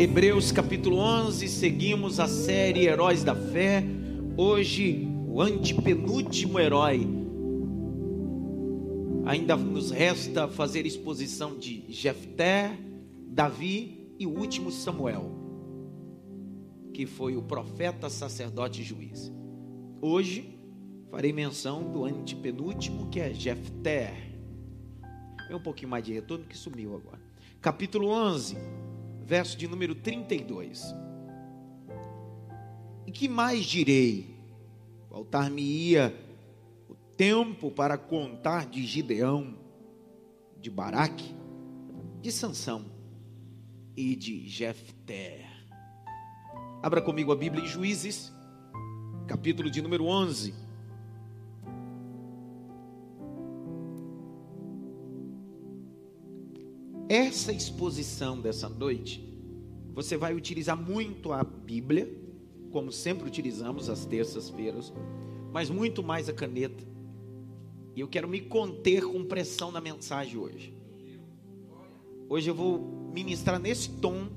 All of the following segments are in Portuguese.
Hebreus capítulo 11, seguimos a série Heróis da Fé. Hoje, o antepenúltimo herói. Ainda nos resta fazer exposição de Jefté, Davi e o último Samuel, que foi o profeta, sacerdote e juiz. Hoje, farei menção do antepenúltimo, que é Jefté. É um pouquinho mais de retorno que sumiu agora. Capítulo 11 verso de número 32. E que mais direi? Faltar-me-ia o tempo para contar de Gideão, de Baraque, de Sansão e de Jefté. Abra comigo a Bíblia em Juízes, capítulo de número 11. Essa exposição dessa noite, você vai utilizar muito a Bíblia, como sempre utilizamos às terças-feiras, mas muito mais a caneta. E eu quero me conter com pressão na mensagem hoje. Hoje eu vou ministrar nesse tom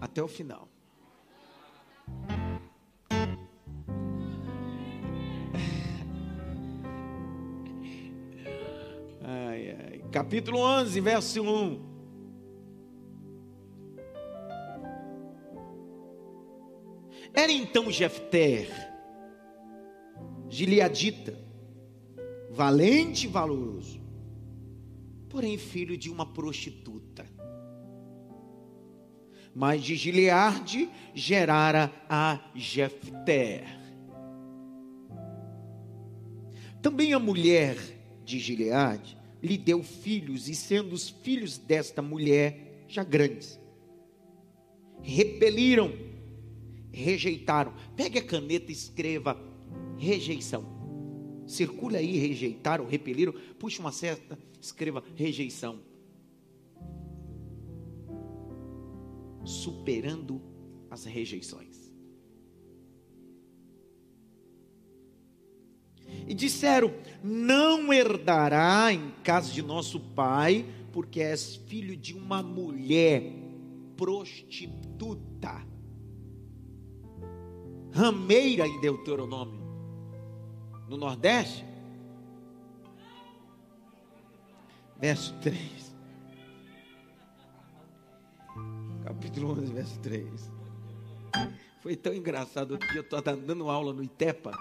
até o final. Capítulo 11, verso 1. Era então Jefter, Gileadita, valente e valoroso, porém filho de uma prostituta. Mas de Gileade gerara a Jefter. Também a mulher de Gileade lhe deu filhos, e sendo os filhos desta mulher já grandes, repeliram, rejeitaram. Pegue a caneta e escreva rejeição. Circula aí, rejeitaram, repeliram. Puxa uma seta, escreva rejeição. Superando as rejeições. E disseram: Não herdará em casa de nosso pai, porque és filho de uma mulher prostituta. Rameira em Deuteronômio. No Nordeste. Verso 3. Capítulo 11, verso 3. Foi tão engraçado que eu estou dando aula no Itepa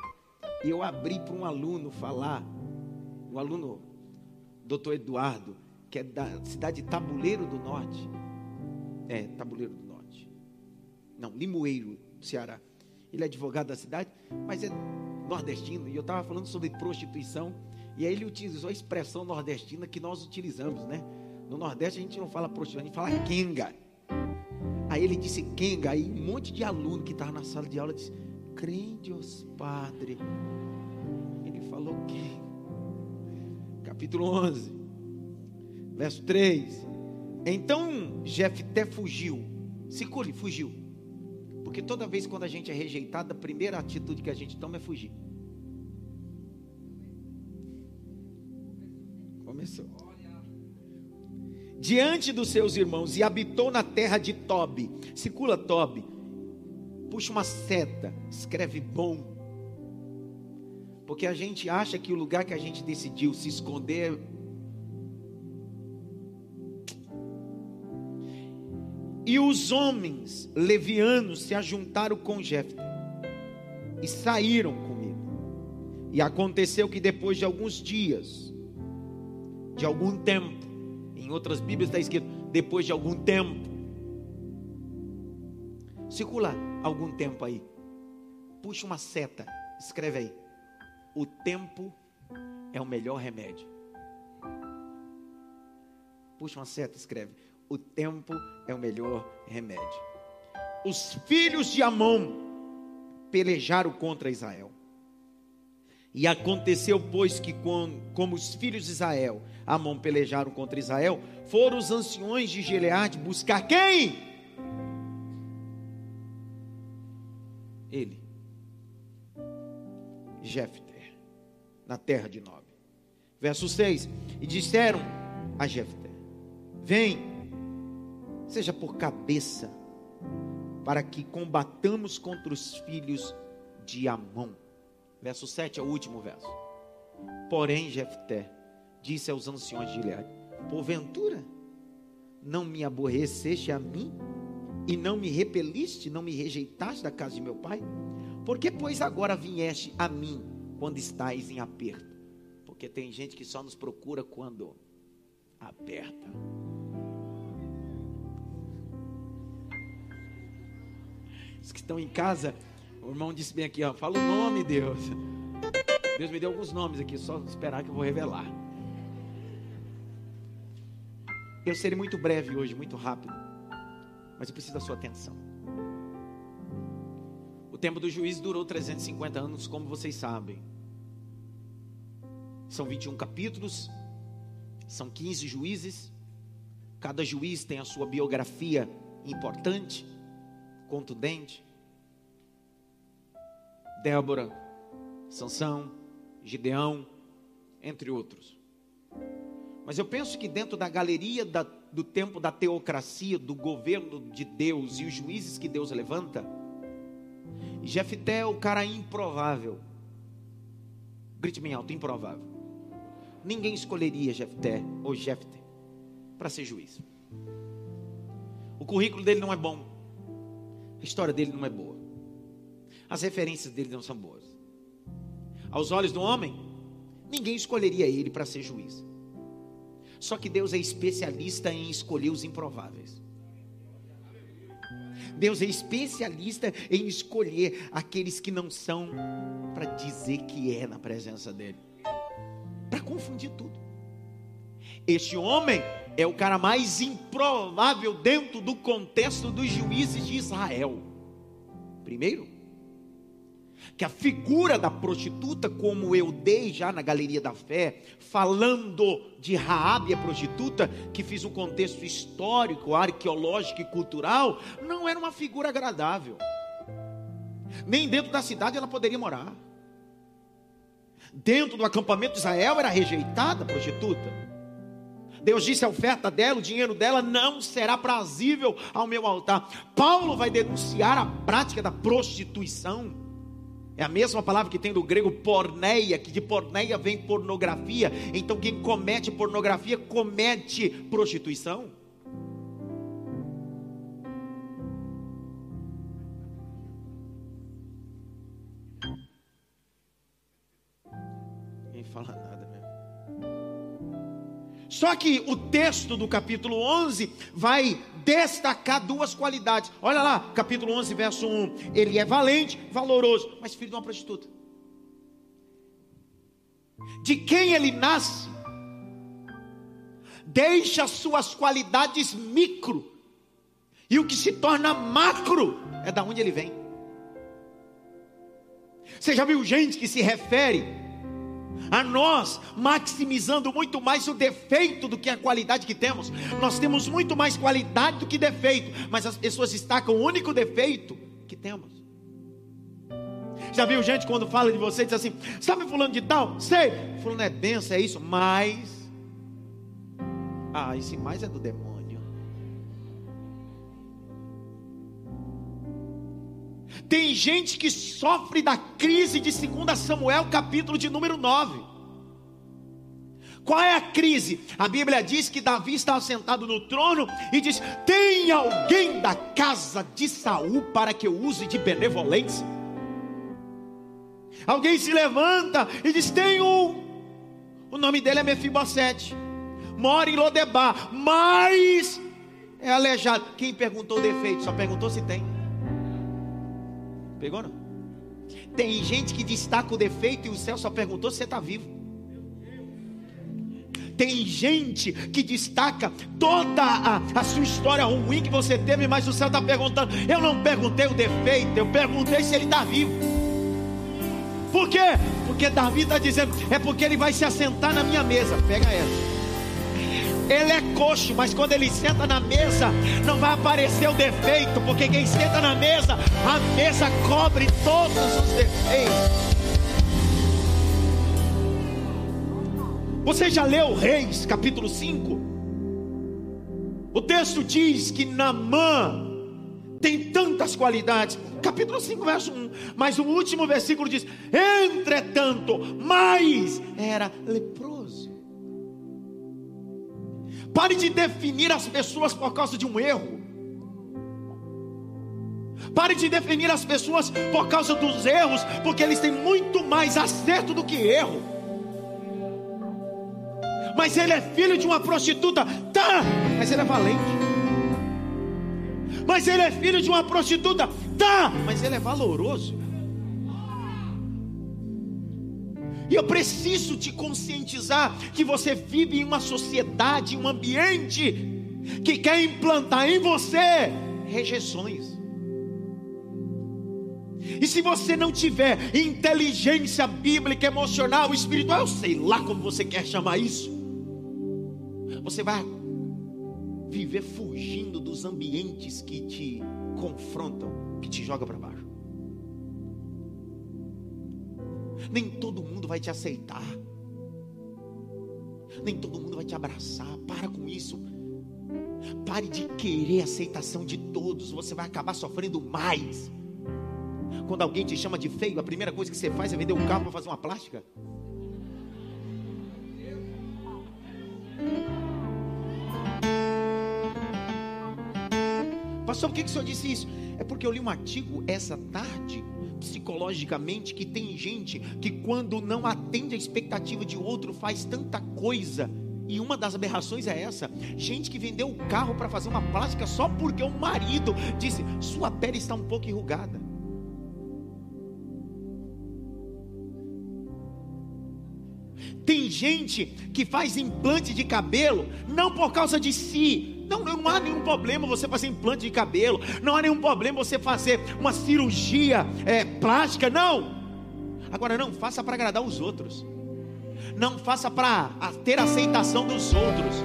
e eu abri para um aluno falar, um aluno, doutor Eduardo, que é da cidade de Tabuleiro do Norte. É, Tabuleiro do Norte. Não, Limoeiro, Ceará. Ele é advogado da cidade, mas é nordestino. E eu estava falando sobre prostituição. E aí ele utilizou a expressão nordestina que nós utilizamos, né? No Nordeste a gente não fala prostituição, a gente fala quenga. Aí ele disse quenga, aí um monte de aluno que estava na sala de aula disse, crentes, Padre. Ele falou que, capítulo 11, verso 3. Então Jefté fugiu, Sicule fugiu, porque toda vez quando a gente é rejeitado, a primeira atitude que a gente toma é fugir. Começou. Diante dos seus irmãos e habitou na terra de Tobi. Circula Tobi puxa uma seta, escreve bom. Porque a gente acha que o lugar que a gente decidiu se esconder E os homens levianos se ajuntaram com Jefté e saíram comigo. E aconteceu que depois de alguns dias, de algum tempo, em outras Bíblias está escrito depois de algum tempo, circula algum tempo aí. Puxa uma seta, escreve aí. O tempo é o melhor remédio. Puxa uma seta, escreve. O tempo é o melhor remédio. Os filhos de Amon pelejaram contra Israel. E aconteceu, pois, que como os filhos de Israel, Amon pelejaram contra Israel, foram os anciões de Gileade buscar quem? Ele, Jefter, na terra de Nob. Verso 6: E disseram a Jefter: Vem, seja por cabeça, para que combatamos contra os filhos de Amon. Verso 7 é o último verso. Porém, Jefté disse aos anciões de Gileade: Porventura, não me aborreceste a mim e não me repeliste, não me rejeitaste da casa de meu pai? Por que, pois, agora vieste a mim quando estais em aperto? Porque tem gente que só nos procura quando aperta. Os que estão em casa, o irmão disse bem aqui, ó, fala o nome, Deus. Deus me deu alguns nomes aqui, só esperar que eu vou revelar. Eu serei muito breve hoje, muito rápido, mas eu preciso da sua atenção. O tempo do juiz durou 350 anos, como vocês sabem. São 21 capítulos, são 15 juízes, cada juiz tem a sua biografia importante contundente. Débora, Sansão, Gideão, entre outros. Mas eu penso que dentro da galeria da, do tempo da teocracia, do governo de Deus e os juízes que Deus levanta, Jefté é o cara improvável. Grite bem alto, improvável. Ninguém escolheria Jefté ou Jefté para ser juiz. O currículo dele não é bom. A história dele não é boa. As referências dele não são boas. Aos olhos do homem, ninguém escolheria ele para ser juiz. Só que Deus é especialista em escolher os improváveis. Deus é especialista em escolher aqueles que não são para dizer que é na presença dele. Para confundir tudo. Este homem é o cara mais improvável dentro do contexto dos juízes de Israel. Primeiro, que a figura da prostituta, como eu dei já na galeria da fé, falando de Raabe a prostituta, que fiz um contexto histórico, arqueológico e cultural, não era uma figura agradável. Nem dentro da cidade ela poderia morar. Dentro do acampamento de Israel era rejeitada a prostituta. Deus disse a oferta dela, o dinheiro dela não será prazível ao meu altar. Paulo vai denunciar a prática da prostituição. É a mesma palavra que tem do grego porneia, que de porneia vem pornografia. Então quem comete pornografia comete prostituição. Ninguém fala nada. Só que o texto do capítulo 11 vai destacar duas qualidades. Olha lá, capítulo 11, verso 1. Ele é valente, valoroso, mas filho de uma prostituta. De quem ele nasce, deixa suas qualidades micro, e o que se torna macro é da onde ele vem. Você já viu gente que se refere a nós maximizando muito mais o defeito do que a qualidade que temos. Nós temos muito mais qualidade do que defeito, mas as pessoas destacam o único defeito que temos. Já viu gente quando fala de você diz assim: sabe fulano de tal? Sei, fulano é benção, é isso, mas. Ah, esse mais é do demônio. Tem gente que sofre da crise de 2 Samuel, capítulo de número 9. Qual é a crise? A Bíblia diz que Davi estava sentado no trono e diz: Tem alguém da casa de Saul para que eu use de benevolência? Alguém se levanta e diz: Tem um, o nome dele é Mefibosete, mora em Lodebar, mas é aleijado. Quem perguntou o defeito? Só perguntou se tem. Pegou não? Tem gente que destaca o defeito e o céu só perguntou se você está vivo. Tem gente que destaca toda a, a, sua história ruim que você teve, mas o céu está perguntando. Eu não perguntei o defeito, eu perguntei se ele está vivo. Por quê? Porque Davi está dizendo, é porque ele vai se assentar na minha mesa. Pega essa. Ele é coxo, mas quando ele senta na mesa, não vai aparecer o defeito, porque quem senta na mesa, a mesa cobre todos os defeitos. Você já leu Reis, capítulo 5? O texto diz que Namã tem tantas qualidades. Capítulo 5, verso 1. Mas o último versículo diz: Entretanto, mais era leproso. Pare de definir as pessoas por causa de um erro. Pare de definir as pessoas por causa dos erros, porque eles têm muito mais acerto do que erro. Mas ele é filho de uma prostituta, tá? Mas ele é valente. Mas ele é filho de uma prostituta, tá? Mas ele é valoroso. E eu preciso te conscientizar que você vive em uma sociedade, um ambiente que quer implantar em você rejeições. E se você não tiver inteligência bíblica, emocional, espiritual, eu sei lá como você quer chamar isso, você vai viver fugindo dos ambientes que te confrontam, que te jogam para baixo. Nem todo mundo vai te aceitar. Nem todo mundo vai te abraçar. Para com isso. Pare de querer a aceitação de todos. Você vai acabar sofrendo mais. Quando alguém te chama de feio, a primeira coisa que você faz é vender um carro para fazer uma plástica. Pastor, por que, que o senhor disse isso? É porque eu li um artigo essa tarde, psicologicamente, que tem gente que quando não atende a expectativa de outro faz tanta coisa. E uma das aberrações é essa: gente que vendeu o carro para fazer uma plástica só porque o marido disse: sua pele está um pouco enrugada. Tem gente que faz implante de cabelo não por causa de si. Não, não há nenhum problema você fazer implante de cabelo. Não há nenhum problema você fazer uma cirurgia é, plástica. Não. Agora, não faça para agradar os outros. Não faça para ter aceitação dos outros.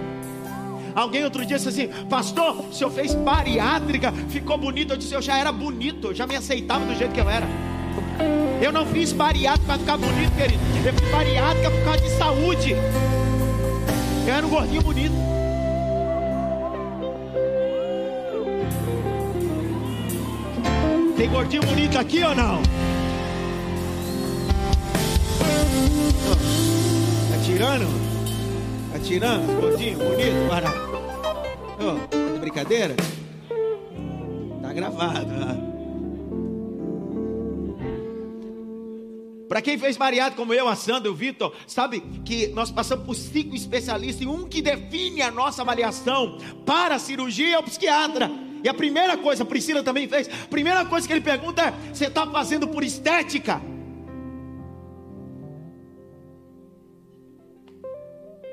Alguém outro dia disse assim: Pastor, o senhor fez bariátrica, ficou bonito. Eu disse: Eu já era bonito, eu já me aceitava do jeito que eu era. Eu não fiz bariátrica para ficar bonito, querido. Eu fiz bariátrica por causa de saúde. Eu era um gordinho bonito. Tem gordinho bonito aqui ou não? Tá tirando? Tá tirando? Gordinho, bonito, barato. Oh, tá de brincadeira? Tá gravado. Né? Para quem fez mariado como eu, a Sandra, o Vitor, sabe que nós passamos por cinco especialistas e um que define a nossa avaliação para a cirurgia é o psiquiatra. E a primeira coisa, Priscila também fez, a primeira coisa que ele pergunta é: você está fazendo por estética?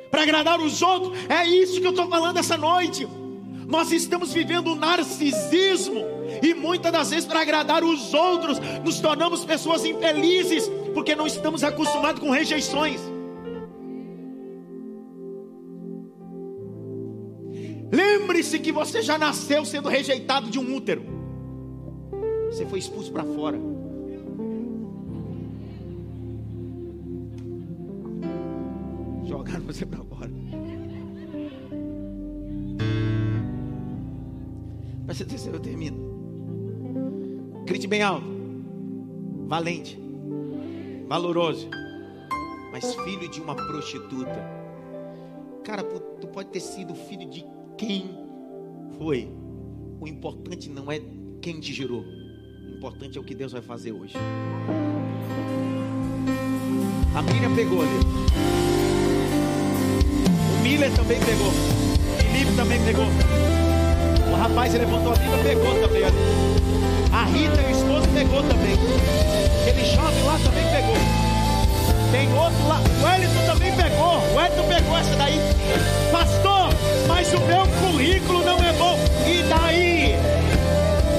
Para agradar os outros, é isso que eu estou falando essa noite. Nós estamos vivendo um narcisismo, e muitas das vezes, para agradar os outros, nos tornamos pessoas infelizes, porque não estamos acostumados com rejeições. Lembre-se que você já nasceu sendo rejeitado de um útero, você foi expulso para fora. Jogaram você para fora. Presta atenção, eu termino. Grite bem alto. Valente. Valoroso. Mas filho de uma prostituta. Cara, tu pode ter sido filho de quem foi. O importante não é quem te gerou. O importante é o que Deus vai fazer hoje. A Miriam pegou ali. O Miller também pegou. O Felipe também pegou. O rapaz levantou a vida, pegou também ali. A Rita e o esposo pegou também. Aquele jovem lá também pegou. Tem outro lá. O Wellington também pegou. O Wellington pegou essa daí. Pastor, mas o meu currículo não é bom. E daí?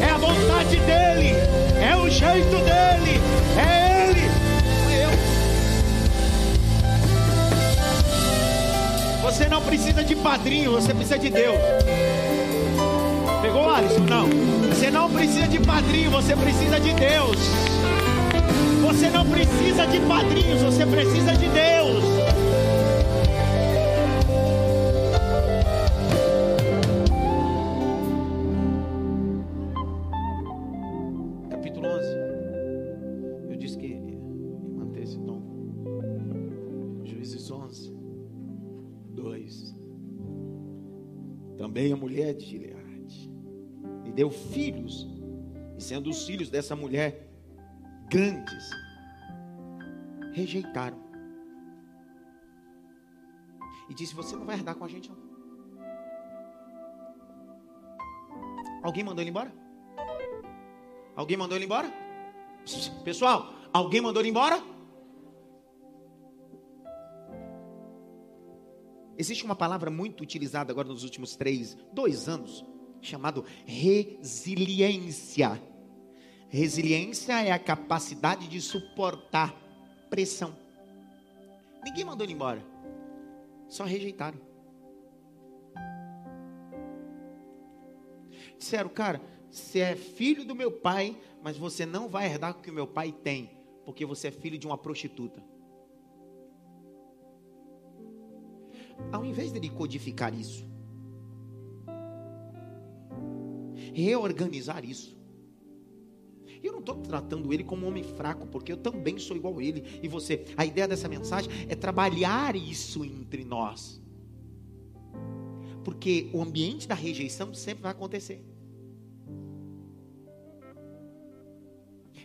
É a vontade dele. É o jeito dele. É ele. Eu. Você não precisa de padrinho, você precisa de Deus. Pegou, Alisson? Não. Você não precisa de padrinho, você precisa de Deus. Você não precisa de padrinhos, você precisa de Deus. Também a mulher de Gileade. E deu filhos, e sendo os filhos dessa mulher grandes, rejeitaram. E disse: Você não vai herdar com a gente, não. Alguém mandou ele embora? Alguém mandou ele embora? Pessoal, alguém mandou ele embora? Existe uma palavra muito utilizada agora nos últimos três, dois anos, chamado resiliência. Resiliência é a capacidade de suportar pressão. Ninguém mandou ele embora, só rejeitaram. Disseram, cara, você é filho do meu pai, mas você não vai herdar o que o meu pai tem, porque você é filho de uma prostituta. Ao invés de codificar isso, reorganizar isso. Eu não estou tratando ele como um homem fraco, porque eu também sou igual a ele e você. A ideia dessa mensagem é trabalhar isso entre nós. Porque o ambiente da rejeição sempre vai acontecer.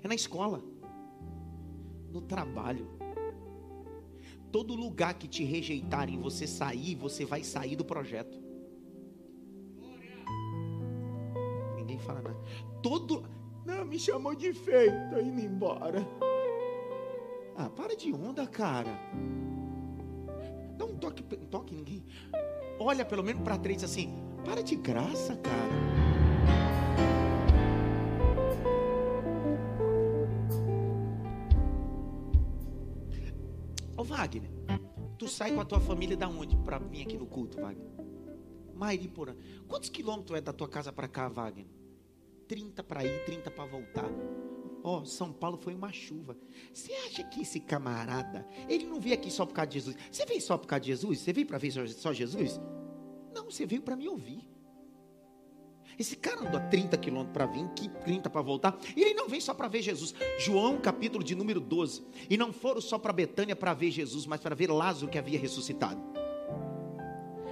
É na escola, no trabalho, todo lugar que te rejeitarem, você sair, você vai sair do projeto. Ninguém fala nada. Todo. Não, me chamou de feio, tô indo embora. Ah, para de onda, cara. Dá um toque, toque ninguém. Olha pelo menos para trás assim. Para de graça, cara. Tu sai com a tua família da onde para vir aqui no culto, Wagner? Mairiporã. Quantos quilômetros é da tua casa para cá, Wagner? 30 para ir, 30 para voltar. Ó, oh, São Paulo foi uma chuva. Você acha que esse camarada, ele não veio aqui só por causa de Jesus? Você veio só por causa de Jesus? Você veio para ver só Jesus? Não, você veio para me ouvir. Esse cara andou 30 quilômetros para vir, 30 para voltar. E ele não vem só para ver Jesus. João, capítulo de número 12. E não foram só para Betânia para ver Jesus, mas para ver Lázaro que havia ressuscitado.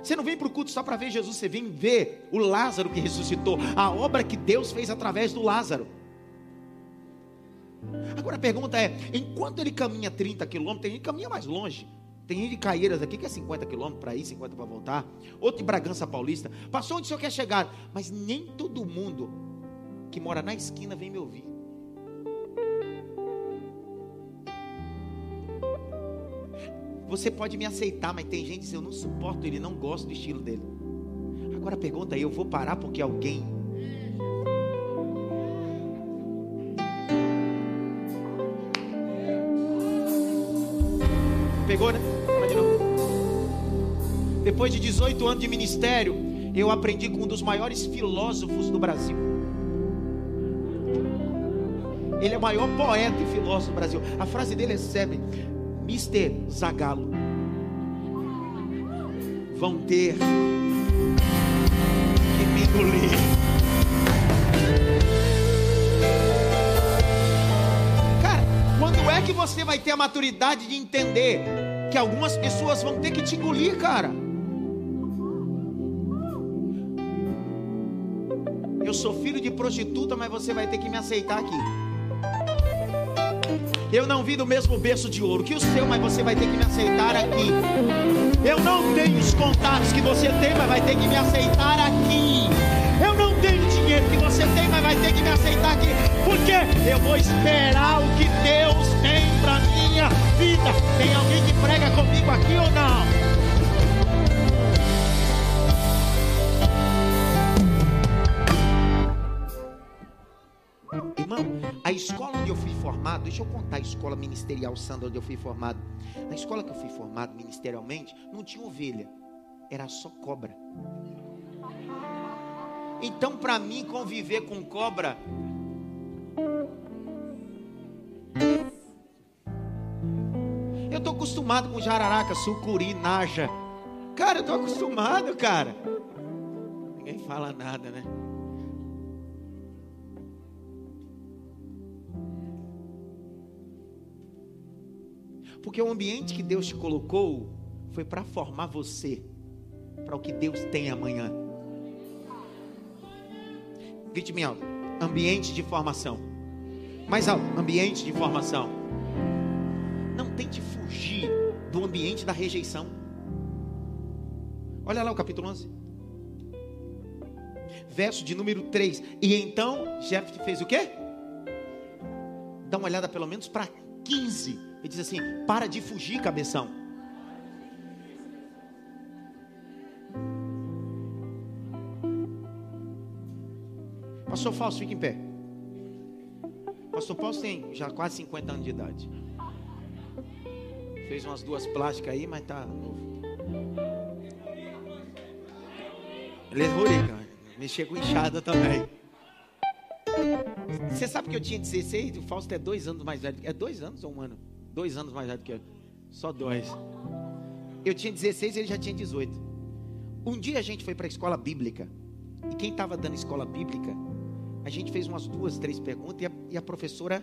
Você não vem para o culto só para ver Jesus, você vem ver o Lázaro que ressuscitou, a obra que Deus fez através do Lázaro. Agora a pergunta é: enquanto ele caminha 30 quilômetros, ele caminha mais longe. Tem gente de Caieiras aqui que é 50 quilômetros para ir, 50 para voltar. Outro de Bragança Paulista. Passou onde o senhor quer chegar. Mas nem todo mundo que mora na esquina vem me ouvir. Você pode me aceitar, mas tem gente que eu não suporto ele, não gosto do estilo dele. Agora pergunta é: eu vou parar porque alguém pegou, né? Depois de 18 anos de ministério, eu aprendi com um dos maiores filósofos do Brasil. Ele é o maior poeta e filósofo do Brasil. A frase dele é célebre: Mr. Zagalo. Vão ter que me engolir. Cara, quando é que você vai ter a maturidade de entender que algumas pessoas vão ter que te engolir, cara? Eu sou filho de prostituta, mas você vai ter que me aceitar aqui. Eu não vim do mesmo berço de ouro que o seu, mas você vai ter que me aceitar aqui. Eu não tenho os contatos que você tem, mas vai ter que me aceitar aqui. Eu não tenho dinheiro que você tem, mas vai ter que me aceitar aqui. Porque eu vou esperar o que Deus tem para vida. Tem alguém que prega comigo aqui ou não? A escola onde eu fui formado, deixa eu contar a escola ministerial Sandra onde eu fui formado. Na escola que eu fui formado ministerialmente, não tinha ovelha, era só cobra. Então, para mim, conviver com cobra. Acostumado com jararaca, sucuri, naja. Cara, eu tô acostumado, cara. Ninguém fala nada, né? Porque o ambiente que Deus te colocou foi para formar você para o que Deus tem amanhã. Grite bem alto. Ambiente de formação. Mais alto. Ambiente de formação. Não tente ambiente da rejeição. Olha lá o capítulo 11. Verso de número 3. E então Jeff fez o quê? Dá uma olhada pelo menos para 15. Ele diz assim: para de fugir, cabeção. Pastor Fausto, fica em pé. Pastor Fausto tem já quase 50 anos de idade. Fez umas duas plásticas aí, mas tá novo. Ele rurica, mexer com enxada também. Você sabe que eu tinha 16 o Fausto é dois anos mais velho. É dois anos ou um ano? Dois anos mais velho que eu. Só dois. Eu tinha 16 e ele já tinha 18. Um dia a gente foi para a escola bíblica. E quem estava dando escola bíblica a gente fez umas duas, três perguntas e a, e a professora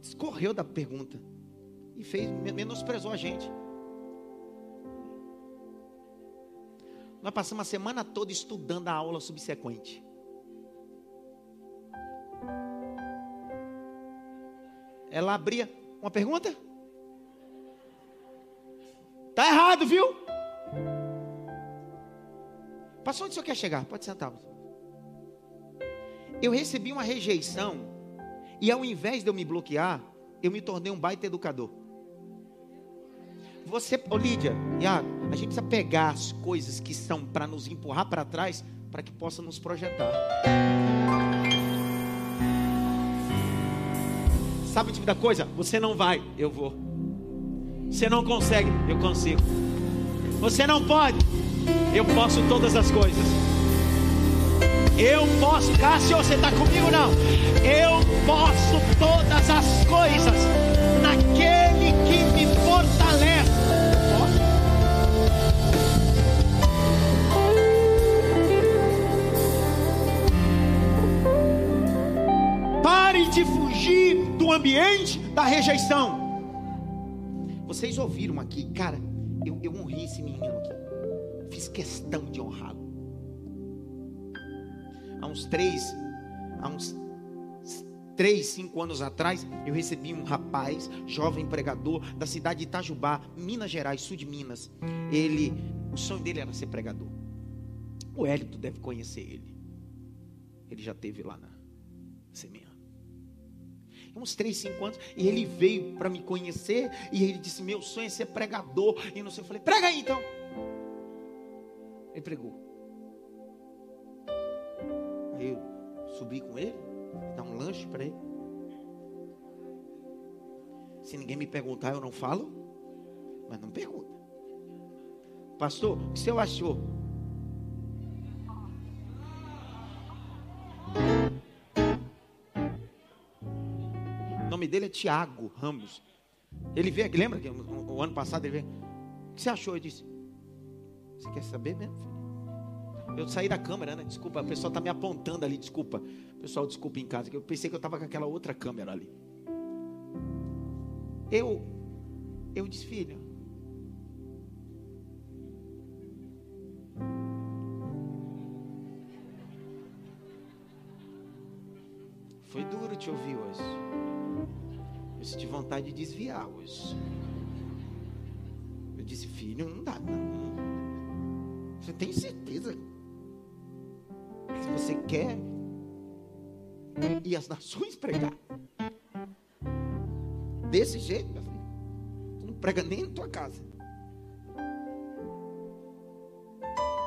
escorreu da pergunta e fez, menosprezou a gente. Nós passamos a semana toda estudando a aula subsequente. Ela abria uma pergunta? Tá errado, viu? Passou onde o senhor quer chegar? Pode sentar eu recebi uma rejeição, e ao invés de eu me bloquear, eu me tornei um baita educador. Você, ô Lídia, Iago, a gente precisa pegar as coisas que são para nos empurrar para trás, para que possa nos projetar. Sabe o tipo da coisa? Você não vai, eu vou. Você não consegue, eu consigo. Você não pode, eu posso todas as coisas. Eu posso, Cássio, você está comigo não? Eu posso todas as coisas naquele que me fortalece. Pare de fugir do ambiente da rejeição. Vocês ouviram aqui, cara, eu, eu honrei esse menino aqui. Fiz questão de honrá-lo há uns três, há uns três, cinco anos atrás, eu recebi um rapaz, jovem pregador, da cidade de Itajubá, Minas Gerais, sul de Minas. Ele, o sonho dele era ser pregador. O Hélito deve conhecer ele. Ele já teve lá na semeando. Uns três, cinco anos, e ele veio para me conhecer, e ele disse: Meu sonho é ser pregador. E não sei, eu falei: Prega aí então. Ele pregou. Aí eu subi com ele, dar um lanche para ele. Se ninguém me perguntar, eu não falo, mas não pergunta. Pastor, o que senhor achou? Nome dele é Tiago Ramos. Ele veio aqui, lembra que o, o ano passado ele veio? O que você achou? Eu disse: Você quer saber mesmo, filho? Eu saí da câmera, né? Desculpa, o pessoal está me apontando ali, desculpa. Pessoal, desculpa em casa, eu pensei que eu estava com aquela outra câmera ali. Eu, eu disse, filho. Foi duro te ouvir hoje. Eu senti vontade de desviar hoje. Eu disse, filho, não dá, não. Você tem certeza? você quer e as nações pregar. Desse jeito, meu filho. Tu não prega nem na tua casa.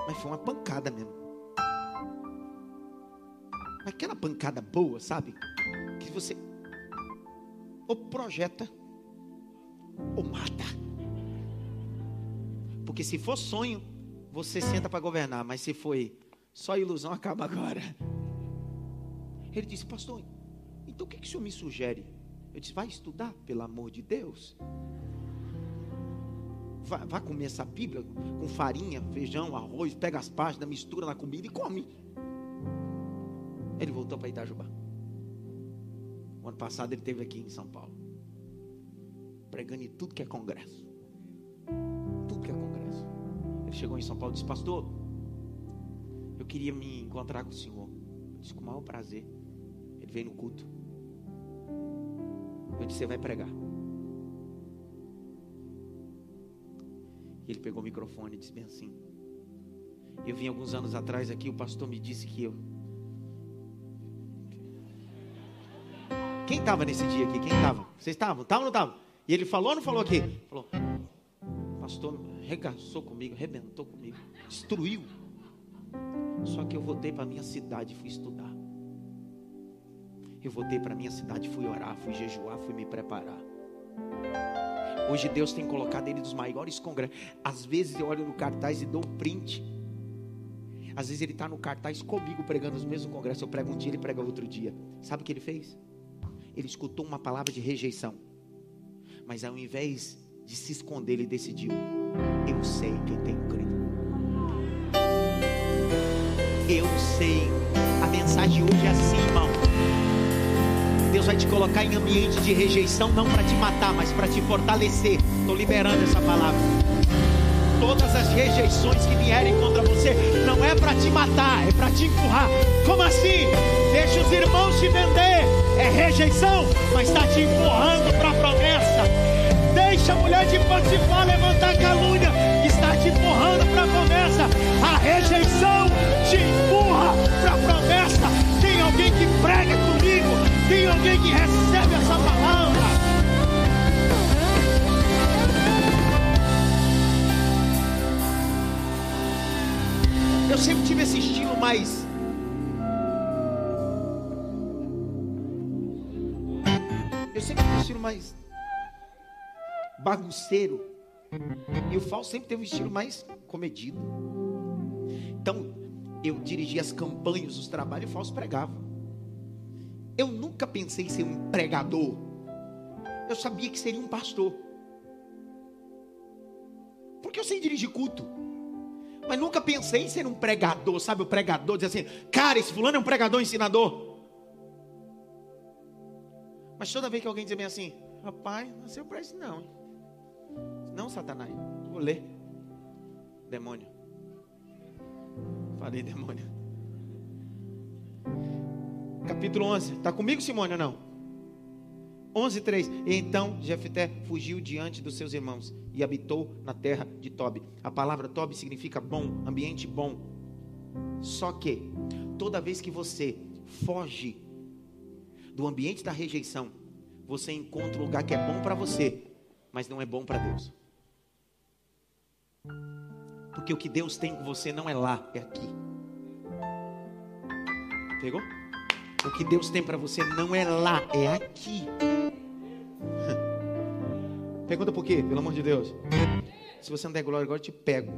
Mas foi uma pancada mesmo. Mas aquela pancada boa, sabe? Que você ou projeta ou mata. Porque se for sonho, você senta para governar, mas se foi só ilusão acaba agora. Ele disse, pastor, então o que, que o senhor me sugere? Eu disse, vai estudar, pelo amor de Deus. Vai, vai comer essa Bíblia com farinha, feijão, arroz, pega as páginas, mistura na comida e come. Ele voltou para Itajubá. Passado ele esteve aqui em São Paulo. Pregando em tudo que é congresso. Tudo que é congresso. Ele chegou em São Paulo e disse, pastor, eu queria me encontrar com o Senhor. Eu Disse com o maior prazer. Ele veio no culto. Eu disse: Você vai pregar. E ele pegou o microfone e disse bem assim. Eu vim alguns anos atrás aqui, o pastor me disse que eu. Quem estava nesse dia aqui? Quem estava? Vocês estavam? Estavam ou não estavam? E ele falou ou não falou aqui? Falou. Pastor regaçou comigo, arrebentou comigo, destruiu. Só que eu voltei para minha cidade e fui estudar. Eu voltei para minha cidade, fui orar, fui jejuar, fui me preparar. Hoje Deus tem colocado ele nos maiores congressos. Às vezes eu olho no cartaz e dou um print. Às vezes ele está no cartaz comigo pregando os mesmos congressos. Eu prego um dia, ele prega outro dia. Sabe o que ele fez? Ele escutou uma palavra de rejeição. Mas ao invés de se esconder, ele decidiu: Eu sei quem tem crido. Eu sei. A mensagem hoje é assim, irmão. Deus vai te colocar em ambiente de rejeição, não para te matar, mas para te fortalecer. Estou liberando essa palavra. Todas as rejeições que vierem contra você, não é para te matar, é para te empurrar. Como assim? Deixa os irmãos te vender. É rejeição, mas está te empurrando para a promessa. Deixa a mulher de Potifar levantar calúnia, está te empurrando para a promessa. A rejeição te empurra para a promessa. Tem alguém que prega comigo, tem alguém que recebe essa palavra. Eu sempre tive esse estilo mais. Estilo mais bagunceiro. E o Fausto sempre teve um estilo mais comedido. Então, eu dirigia as campanhas, os trabalhos, e o Fausto pregava. Eu nunca pensei em ser um pregador. Eu sabia que seria um pastor. Porque eu sei dirigir culto. Mas nunca pensei em ser um pregador, sabe? O pregador dizer assim, cara, esse fulano é um pregador ensinador. Mas toda vez que alguém diz bem assim, rapaz, nasceu para isso não. Não, Satanás, vou ler. Demônio. Falei demônio. Capítulo 11. Está comigo, Simone, ou não? 11, 3. E então Jefté fugiu diante dos seus irmãos e habitou na terra de Tobi. A palavra Tobi significa bom, ambiente bom. Só que toda vez que você foge do ambiente da rejeição, você encontra um lugar que é bom para você, mas não é bom para Deus. Porque o que Deus tem com você não é lá, é aqui. Pegou? O que Deus tem para você não é lá, é aqui. Pergunta por quê? Pelo amor de Deus. Se você não der glória agora, eu te pego.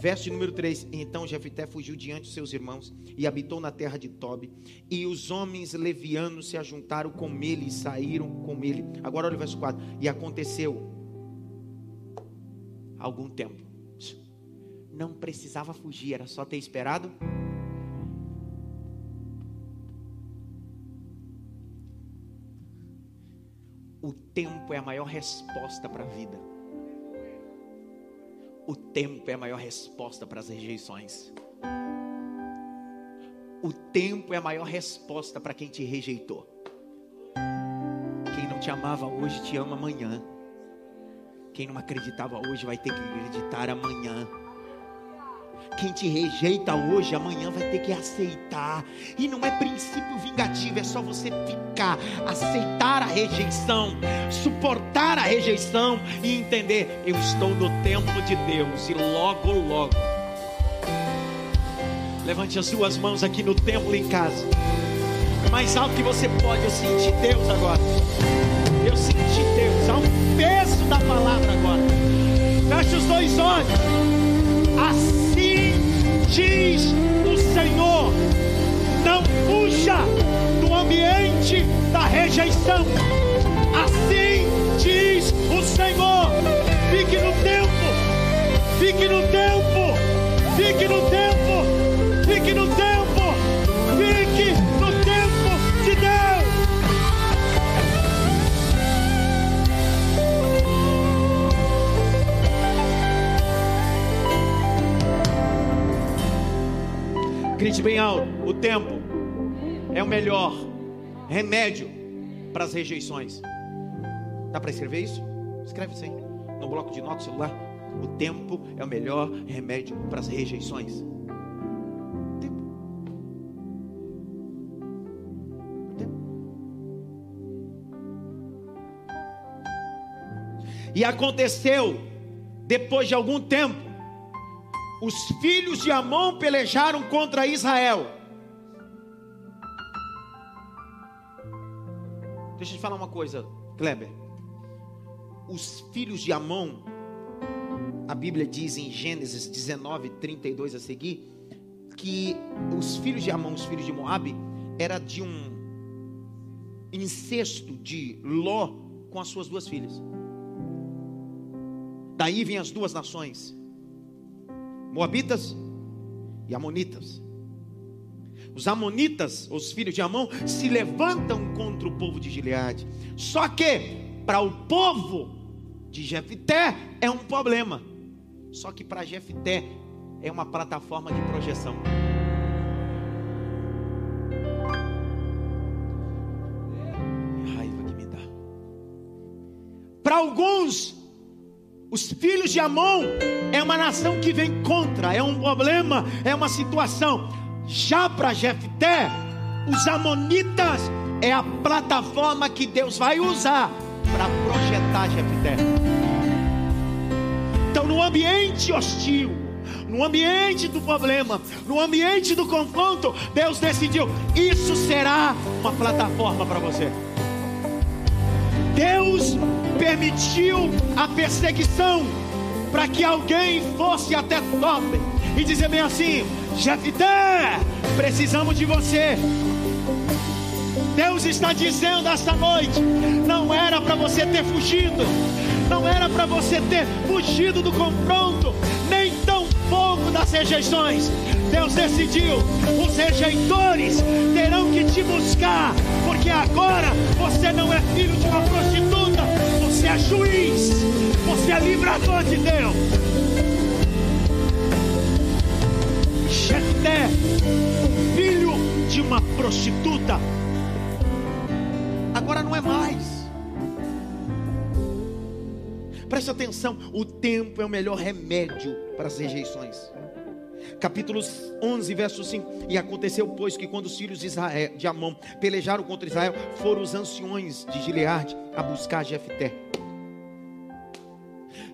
Verso número 3: Então Jefité fugiu diante de seus irmãos e habitou na terra de Tobi. E os homens levianos se ajuntaram com ele e saíram com ele. Agora olha o verso 4. E aconteceu algum tempo. Não precisava fugir, era só ter esperado. O tempo é a maior resposta para a vida. O tempo é a maior resposta para as rejeições. O tempo é a maior resposta para quem te rejeitou. Quem não te amava hoje te ama amanhã. Quem não acreditava hoje vai ter que acreditar amanhã. Quem te rejeita hoje, amanhã vai ter que aceitar. E não é princípio vingativo, é só você ficar, aceitar a rejeição, suportar a rejeição e entender: eu estou no tempo de Deus e logo, logo. Levante as suas mãos aqui no templo em casa. Mais alto que você pode, eu senti Deus agora. Eu senti Deus, há um peso da palavra agora. Feche os dois olhos. Assim diz o Senhor: não fuja do ambiente da rejeição. Assim diz o Senhor: fique no tempo, fique no tempo, fique no tempo, Grite bem alto, o tempo é o melhor remédio para as rejeições. Dá para escrever isso? Escreve isso aí no bloco de notas celular. O tempo é o melhor remédio para as rejeições. Tempo. E aconteceu, depois de algum tempo, os filhos de Amon pelejaram contra Israel. Deixa eu te falar uma coisa, Kleber. Os filhos de Amon, a Bíblia diz em Gênesis 19, 32 a seguir, que os filhos de Amon, os filhos de Moabe, era de um incesto de Ló com as suas duas filhas. Daí vêm as duas nações, Moabitas e Amonitas. Os amonitas, os filhos de Amon, se levantam contra o povo de Gileade. Só que para o povo de Jefté é um problema. Só que para Jefté é uma plataforma de projeção. Que raiva que me dá. Para alguns os filhos de Amon é uma nação que vem contra, é um problema, é uma situação. Já para Jefté, os amonitas é a plataforma que Deus vai usar para projetar Jefté. Então, no ambiente hostil, no ambiente do problema, no ambiente do confronto, Deus decidiu: isso será uma plataforma para você. Deus permitiu a perseguição para que alguém fosse até Top e dizer bem assim: Jefité, precisamos de você. Deus está dizendo esta noite: não era para você ter fugido, não era para você ter fugido do confronto, nem tão pouco das rejeições. Deus decidiu: os rejeitores terão que te buscar, porque agora você não é filho de uma prostituta, é juiz, você é livrador de Deus. Jefté, filho de uma prostituta, agora não é mais. Preste atenção, o tempo é o melhor remédio para as rejeições. Capítulo 11, verso 5. E aconteceu, pois, que quando os filhos de, Israel, de Amon pelejaram contra Israel, foram os anciões de Gileade a buscar Jefté.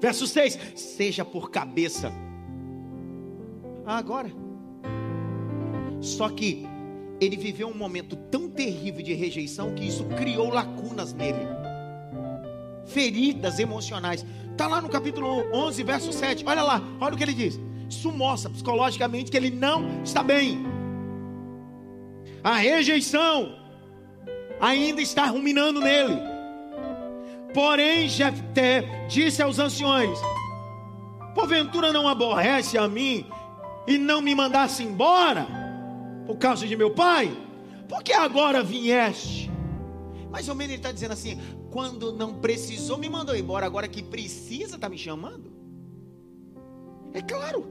Verso 6: Seja por cabeça. Ah, agora só que ele viveu um momento tão terrível de rejeição que isso criou lacunas nele. Feridas emocionais. Está lá no capítulo 11, verso 7. Olha lá, olha o que ele diz. Isso mostra psicologicamente que ele não está bem. A rejeição ainda está ruminando nele. Porém, Jefté disse aos anciões: Porventura não aborrece a mim e não me mandasse embora? por causa de meu pai? Porque agora vieste? Mais ou menos ele está dizendo assim: quando não precisou, me mandou embora, agora que precisa, está me chamando? É claro,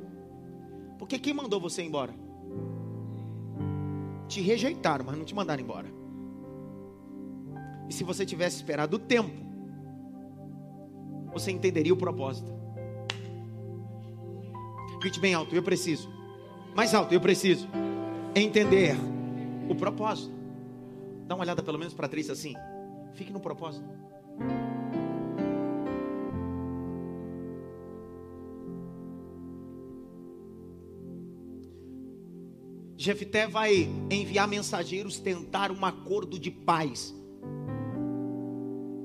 porque quem mandou você embora? Te rejeitaram, mas não te mandaram embora. E se você tivesse esperado o tempo, você entenderia o propósito. Grite bem alto, eu preciso. Mais alto, eu preciso entender o propósito. Dá uma olhada pelo menos para três assim. Fique no propósito. Jefté vai enviar mensageiros tentar um acordo de paz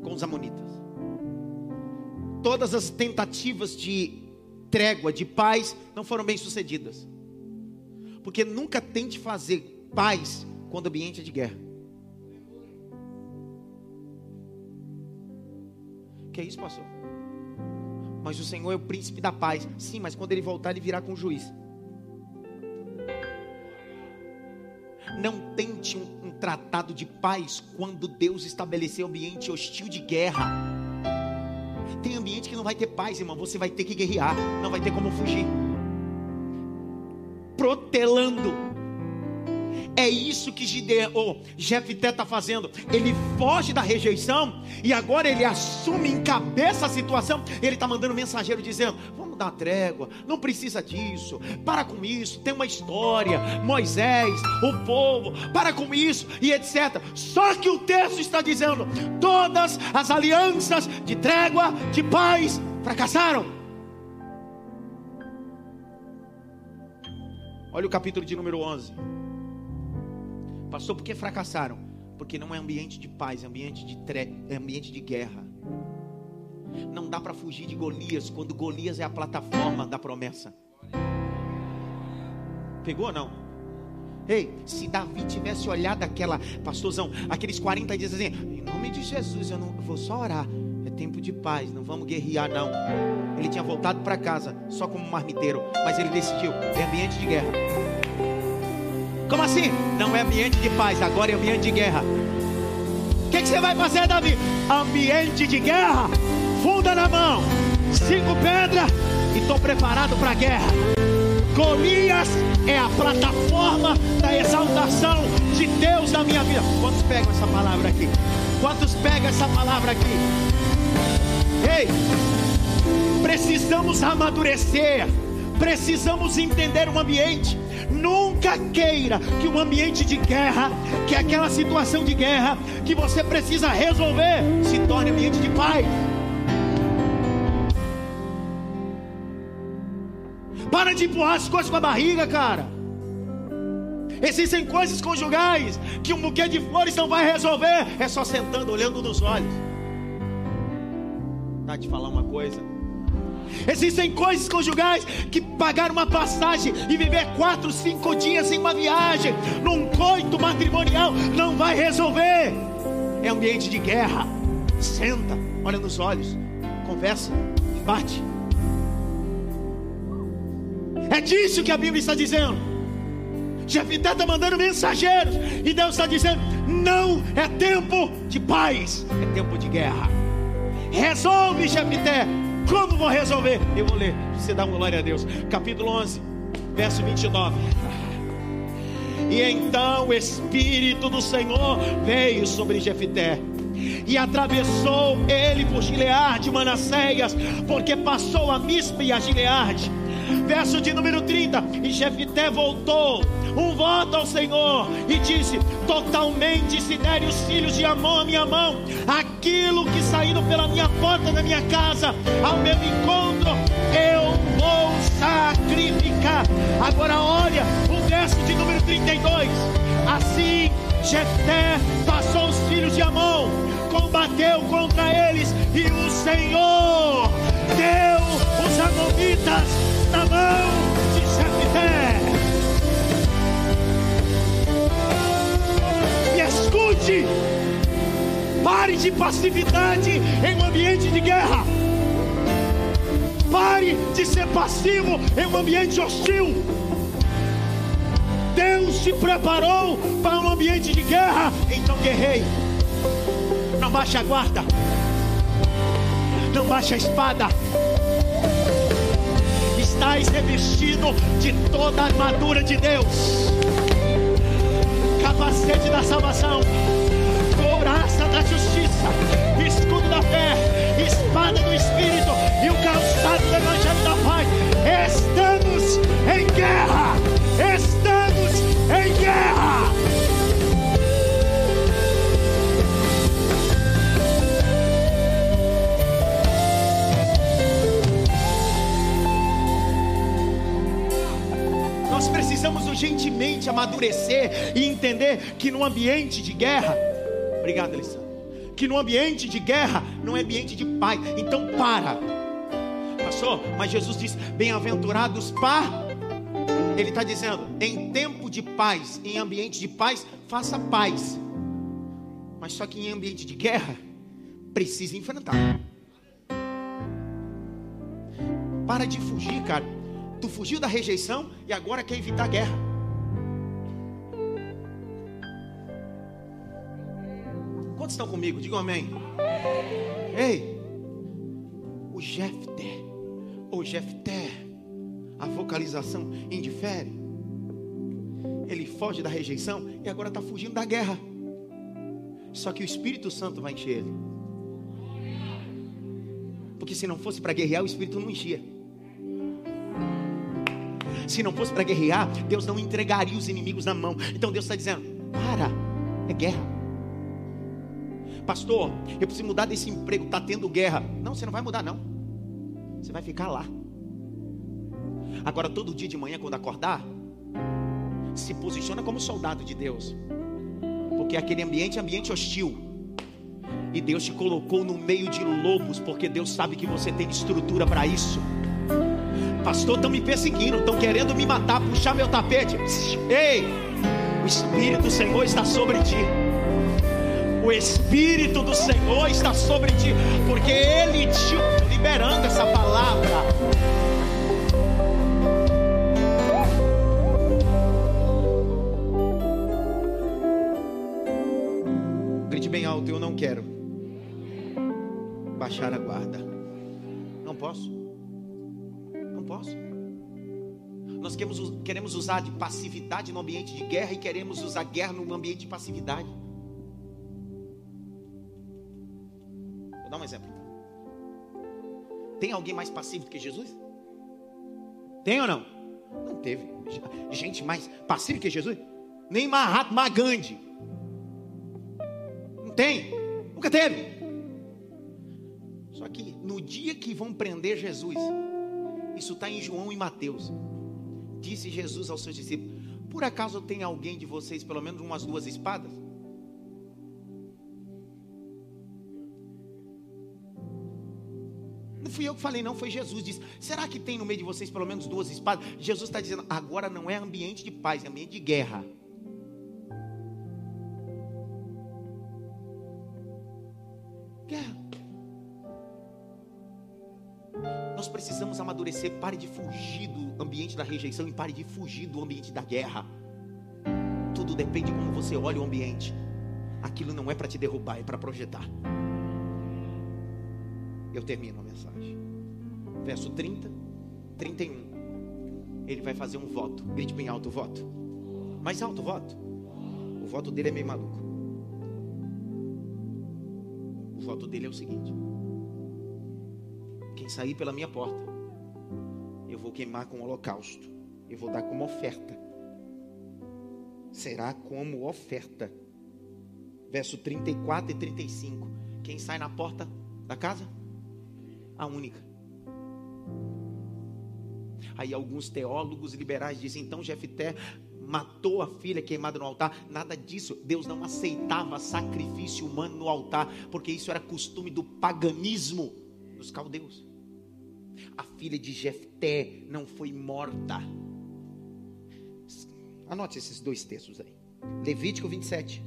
com os amonitas. Todas as tentativas de trégua, de paz, não foram bem sucedidas. Porque nunca tente fazer paz quando o ambiente é de guerra. Que é isso, pastor? Mas o Senhor é o príncipe da paz. Sim, mas quando ele voltar, ele virá com o juiz. Não tente um, um tratado de paz quando Deus estabeleceu ambiente hostil de guerra. Tem ambiente que não vai ter paz, irmão. Você vai ter que guerrear, não vai ter como fugir protelando. É isso que Gideon, Jefté está fazendo. Ele foge da rejeição e agora ele assume, encabeça a situação. Ele está mandando mensageiro dizendo: Vamos dar trégua, não precisa disso, para com isso. Tem uma história, Moisés, o povo, para com isso e etc. Só que o texto está dizendo: Todas as alianças de trégua, de paz, fracassaram. Olha o capítulo de número 11. Pastor, por que fracassaram? Porque não é ambiente de paz, é ambiente de, tre... é ambiente de guerra. Não dá para fugir de Golias quando Golias é a plataforma da promessa. Pegou ou não? Ei, se Davi tivesse olhado aquela, pastorzão, aqueles 40 dias assim, em nome de Jesus, eu não vou só orar. É tempo de paz, não vamos guerrear não. Ele tinha voltado para casa só como marmiteiro, mas ele decidiu, é ambiente de guerra. Como assim? Não é ambiente de paz, agora é ambiente de guerra. O que, que você vai fazer, Davi? Ambiente de guerra, funda na mão, cinco pedras e estou preparado para a guerra. Golias é a plataforma da exaltação de Deus na minha vida. Quantos pegam essa palavra aqui? Quantos pegam essa palavra aqui? Ei, precisamos amadurecer, precisamos entender o ambiente. Nunca queira que um ambiente de guerra, que aquela situação de guerra que você precisa resolver, se torne ambiente de paz. Para de empurrar as coisas com a barriga, cara. Existem coisas conjugais que um buquê de flores não vai resolver, é só sentando, olhando nos olhos. Tá te falar uma coisa? Existem coisas conjugais que pagar uma passagem e viver quatro, cinco dias em uma viagem, num coito matrimonial, não vai resolver. É ambiente de guerra. Senta, olha nos olhos, conversa, bate. É disso que a Bíblia está dizendo. Jefité está mandando mensageiros e Deus está dizendo: não é tempo de paz, é tempo de guerra. Resolve, Jefité, como vou resolver? Eu vou ler, você dá uma glória a Deus. Capítulo 11, verso 29. E então o Espírito do Senhor veio sobre Jefité e atravessou ele por Gileade, Manasseias, porque passou a Mispa e a Gileade. Verso de número 30. E Jefité voltou um voto ao Senhor e disse: Totalmente se derem os filhos de Amon à minha mão, aquilo que saíram pela minha porta da minha casa ao meu encontro, eu vou sacrificar. Agora olha o verso de número 32. Assim Jefté passou os filhos de Amon, combateu contra eles e o Senhor deu os amonitas Pare de passividade em um ambiente de guerra. Pare de ser passivo em um ambiente hostil. Deus te preparou para um ambiente de guerra, então guerrei. Não baixe a guarda. Não baixe a espada estáis revestido de toda a armadura de Deus, capacete da salvação, da justiça, escudo da fé, espada do Espírito e o calçado do Evangelho da paz. Estamos em guerra, estamos em guerra. precisamos urgentemente amadurecer e entender que no ambiente de guerra, obrigado, Alessandro, que no ambiente de guerra não é ambiente de paz. Então para, pastor. Mas Jesus diz: bem-aventurados para. Ele está dizendo: em tempo de paz, em ambiente de paz, faça paz. Mas só que em ambiente de guerra, precisa enfrentar. Para de fugir, cara. Tu fugiu da rejeição e agora quer evitar guerra. Quantos estão comigo? Digam amém. Ei, o Jefté, ou Jefté, a vocalização indifere. Ele foge da rejeição e agora está fugindo da guerra. Só que o Espírito Santo vai encher ele. Porque se não fosse para guerrear, o Espírito não enchia. Se não fosse para guerrear, Deus não entregaria os inimigos na mão. Então Deus está dizendo: para, é guerra. Pastor, eu preciso mudar desse emprego, está tendo guerra. Não, você não vai mudar, não. Você vai ficar lá. Agora, todo dia de manhã, quando acordar, se posiciona como soldado de Deus. Porque aquele ambiente é ambiente hostil. E Deus te colocou no meio de lobos, porque Deus sabe que você tem estrutura para isso. Pastor, estão me perseguindo, estão querendo me matar, puxar meu tapete. Ei, o Espírito do Senhor está sobre ti. O Espírito do Senhor está sobre ti, porque Ele te liberando essa palavra. Grite bem alto, eu não quero baixar a guarda. Não posso. Não posso. Nós queremos, usar de passividade no ambiente de guerra e queremos usar guerra no ambiente de passividade. Um exemplo. Tem alguém mais passivo do que Jesus? Tem ou não? Não teve. Gente mais passiva que Jesus? Nem Mahatma Gandhi. Não tem. Nunca teve. Só que no dia que vão prender Jesus, isso está em João e Mateus. Disse Jesus aos seus discípulos: Por acaso tem alguém de vocês, pelo menos umas duas espadas? Fui eu que falei, não, foi Jesus. Disse: Será que tem no meio de vocês pelo menos duas espadas? Jesus está dizendo: Agora não é ambiente de paz, é ambiente de guerra. Guerra. Nós precisamos amadurecer. Pare de fugir do ambiente da rejeição e pare de fugir do ambiente da guerra. Tudo depende de como você olha o ambiente. Aquilo não é para te derrubar, é para projetar. Eu termino a mensagem. Verso 30, 31. Ele vai fazer um voto. Grite bem alto o voto. Mais alto o voto. O voto dele é meio maluco. O voto dele é o seguinte: quem sair pela minha porta, eu vou queimar com holocausto. Eu vou dar como oferta. Será como oferta. Verso 34 e 35. Quem sai na porta da casa? A única. Aí alguns teólogos liberais dizem, então Jefté matou a filha queimada no altar. Nada disso. Deus não aceitava sacrifício humano no altar, porque isso era costume do paganismo dos caldeus. A filha de Jefté não foi morta. Anote esses dois textos aí. Levítico 27.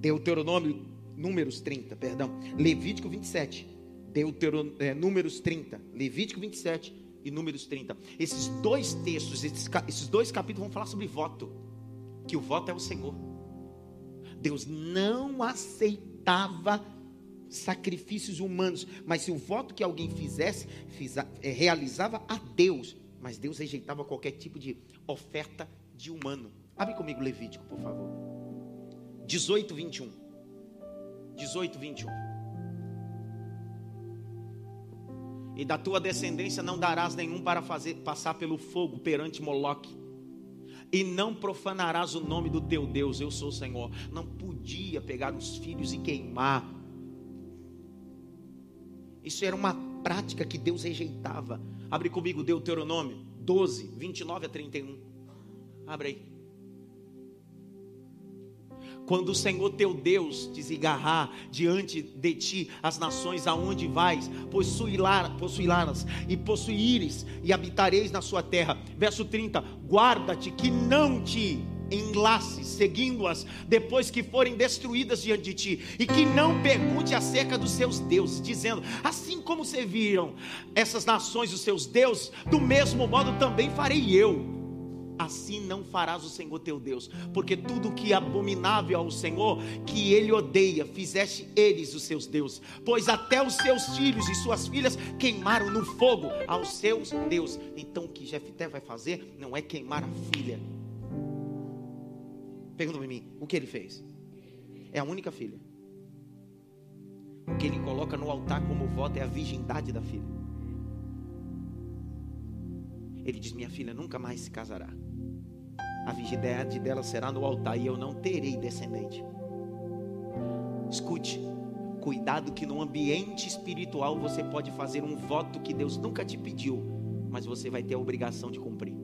Deuteronômio, Números 30, perdão. Levítico 27. Deuteron, é, Números 30. Levítico 27 e Números 30. Esses dois textos, esses, esses dois capítulos vão falar sobre voto. Que o voto é o Senhor. Deus não aceitava sacrifícios humanos, mas se o voto que alguém fizesse, fiz, é, realizava a Deus, mas Deus rejeitava qualquer tipo de oferta de humano. Abre comigo Levítico, por favor. 18, 21. 18, 21. E da tua descendência não darás nenhum para fazer passar pelo fogo perante Moloque. E não profanarás o nome do teu Deus, eu sou o Senhor. Não podia pegar os filhos e queimar. Isso era uma prática que Deus rejeitava. Abre comigo Deuteronômio 12, 29 a 31. Abre aí. Quando o Senhor teu Deus desgarrar diante de ti as nações aonde vais, possuí-las e possuíres e habitareis na sua terra. Verso 30: Guarda-te que não te enlaces, seguindo-as depois que forem destruídas diante de ti, e que não pergunte acerca dos seus deuses, dizendo: Assim como serviram essas nações os seus deuses, do mesmo modo também farei eu assim não farás o Senhor teu Deus, porque tudo que é abominável ao Senhor, que ele odeia, fizeste eles os seus deuses, pois até os seus filhos e suas filhas queimaram no fogo aos seus deuses. Então o que Jefté vai fazer não é queimar a filha, Pergunta para mim, o que ele fez? É a única filha. O que ele coloca no altar como voto é a virgindade da filha. Ele diz: Minha filha nunca mais se casará. A virgindade dela será no altar e eu não terei descendente. Escute, cuidado que no ambiente espiritual você pode fazer um voto que Deus nunca te pediu, mas você vai ter a obrigação de cumprir.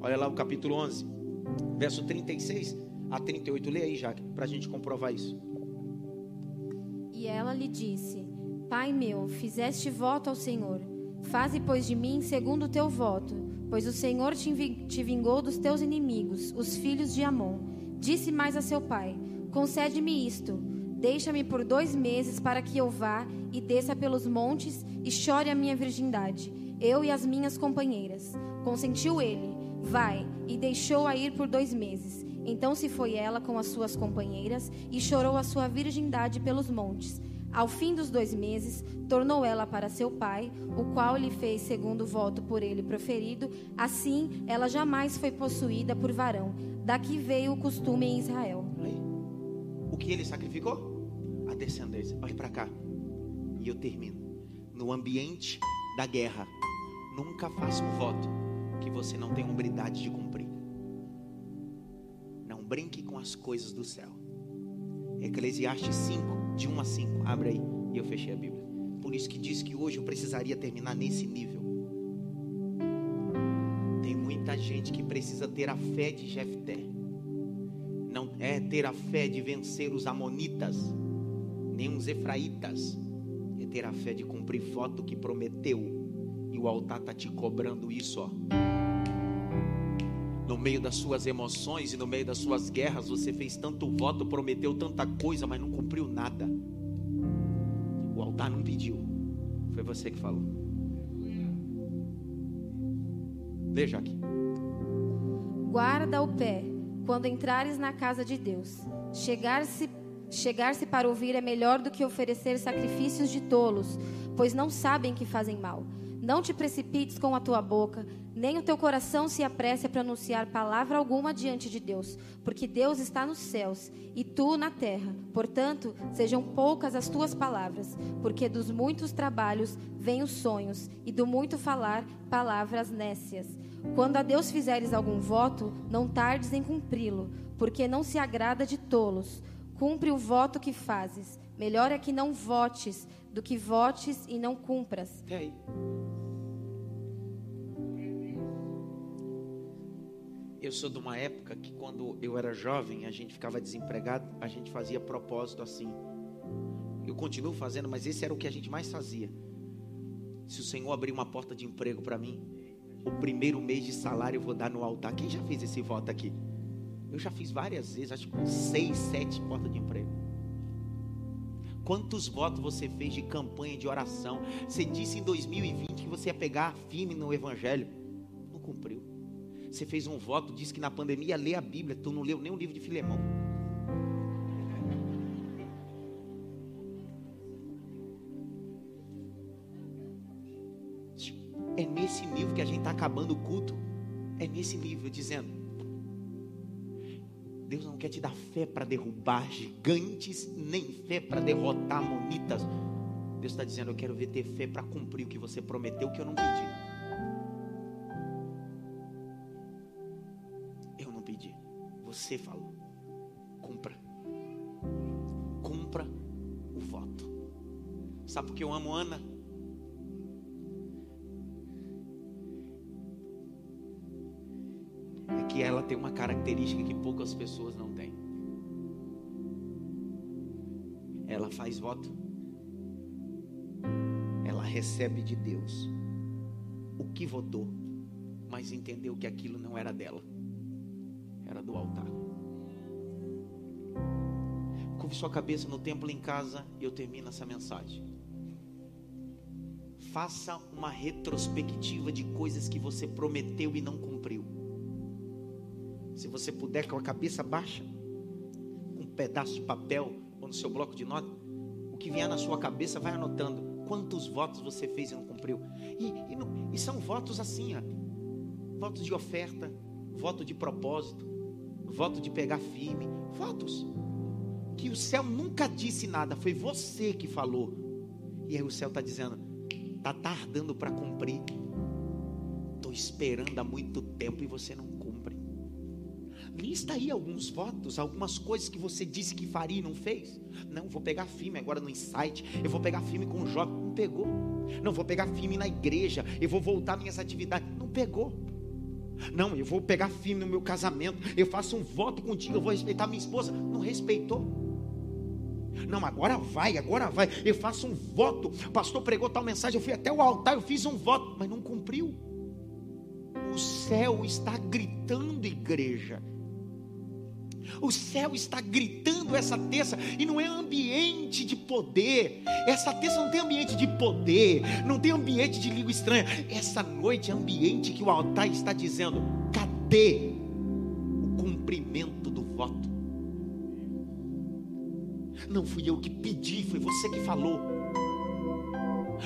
Olha lá o capítulo 11, verso 36 a 38. Lê aí, Jaque, para a gente comprovar isso. E ela lhe disse: Pai meu, fizeste voto ao Senhor. Faze, pois, de mim segundo o teu voto, pois o Senhor te vingou dos teus inimigos, os filhos de Amon. Disse mais a seu pai: Concede-me isto. Deixa-me por dois meses para que eu vá e desça pelos montes e chore a minha virgindade, eu e as minhas companheiras. Consentiu ele. Vai, e deixou-a ir por dois meses. Então se foi ela com as suas companheiras e chorou a sua virgindade pelos montes. Ao fim dos dois meses, tornou ela para seu pai, o qual lhe fez segundo o voto por ele proferido. Assim, ela jamais foi possuída por varão. Daqui veio o costume em Israel. O que ele sacrificou? A descendência. Olha para cá. E eu termino. No ambiente da guerra, nunca faça um voto que você não tem hombridade de cumprir. Não brinque com as coisas do céu. Eclesiastes 5, de 1 a 5. Abre aí. E eu fechei a Bíblia. Por isso que diz que hoje eu precisaria terminar nesse nível. Tem muita gente que precisa ter a fé de Jefté. Não é ter a fé de vencer os amonitas, nem os efraitas. É ter a fé de cumprir voto que prometeu. E o altar está te cobrando isso, ó no meio das suas emoções e no meio das suas guerras, você fez tanto voto, prometeu tanta coisa, mas não cumpriu nada. O altar não pediu, foi você que falou. Veja aqui. Guarda o pé quando entrares na casa de Deus. Chegar-se chegar-se para ouvir é melhor do que oferecer sacrifícios de tolos, pois não sabem que fazem mal. Não te precipites com a tua boca, nem o teu coração se apresse a pronunciar palavra alguma diante de Deus, porque Deus está nos céus e tu na terra. Portanto, sejam poucas as tuas palavras, porque dos muitos trabalhos vêm os sonhos, e do muito falar, palavras nécias. Quando a Deus fizeres algum voto, não tardes em cumpri-lo, porque não se agrada de tolos. Cumpre o voto que fazes. Melhor é que não votes do que votes e não cumpras. E aí? Eu sou de uma época que quando eu era jovem, a gente ficava desempregado, a gente fazia propósito assim. Eu continuo fazendo, mas esse era o que a gente mais fazia. Se o Senhor abrir uma porta de emprego para mim, o primeiro mês de salário eu vou dar no altar. Quem já fez esse voto aqui? Eu já fiz várias vezes, acho que seis, sete portas de emprego. Quantos votos você fez de campanha de oração? Você disse em 2020 que você ia pegar firme no Evangelho. Não cumpriu. Você fez um voto, disse que na pandemia ia ler a Bíblia. Tu não leu nem o livro de Filemão. É nesse nível que a gente está acabando o culto. É nesse nível, dizendo: Deus não quer te dar fé para derrubar gigantes, nem fé para derrotar monitas. Deus está dizendo: Eu quero ver ter fé para cumprir o que você prometeu, que eu não pedi. Eu não pedi. Você falou. Cumpra. Cumpra o voto. Sabe por que eu amo Ana? Que ela tem uma característica que poucas pessoas não têm. Ela faz voto. Ela recebe de Deus o que votou, mas entendeu que aquilo não era dela, era do altar. Curve sua cabeça no templo em casa e eu termino essa mensagem. Faça uma retrospectiva de coisas que você prometeu e não cumpriu. Se você puder, com a cabeça baixa, com um pedaço de papel ou no seu bloco de nota, o que vier na sua cabeça, vai anotando quantos votos você fez e não cumpriu. E, e, não, e são votos assim, ó, votos de oferta, voto de propósito, voto de pegar firme, votos que o céu nunca disse nada, foi você que falou. E aí o céu está dizendo: está tardando para cumprir. Estou esperando há muito tempo e você não. Lista aí alguns votos, algumas coisas que você disse que faria e não fez. Não, vou pegar firme agora no insight. Eu vou pegar firme com o jovem. Não pegou. Não, vou pegar firme na igreja. Eu vou voltar minhas atividades. Não pegou. Não, eu vou pegar firme no meu casamento. Eu faço um voto contigo. Eu vou respeitar minha esposa. Não respeitou. Não, agora vai, agora vai. Eu faço um voto. O pastor pregou tal mensagem. Eu fui até o altar, eu fiz um voto, mas não cumpriu. O céu está gritando, igreja. O céu está gritando essa terça e não é ambiente de poder. Essa terça não tem ambiente de poder, não tem ambiente de língua estranha. Essa noite é ambiente que o altar está dizendo: cadê o cumprimento do voto? Não fui eu que pedi, foi você que falou.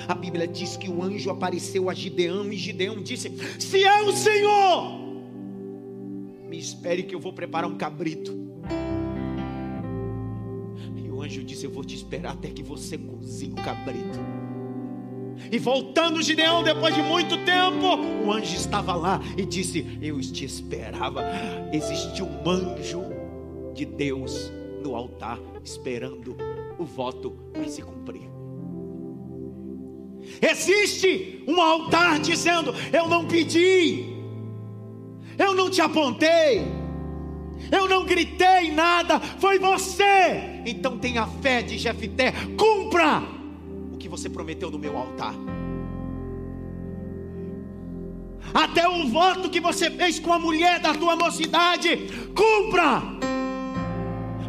A Bíblia diz que o anjo apareceu a Gideão e Gideão disse: Se é o Senhor, espere que eu vou preparar um cabrito. E o anjo disse: Eu vou te esperar até que você cozinhe o cabrito. E voltando Gideão, depois de muito tempo, o anjo estava lá e disse: Eu te esperava. Existe um anjo de Deus no altar, esperando o voto para se cumprir. Existe um altar dizendo: Eu não pedi, eu não te apontei, eu não gritei nada, foi você. Então tenha fé de Jefité, cumpra o que você prometeu no meu altar. Até o voto que você fez com a mulher da tua mocidade, cumpra.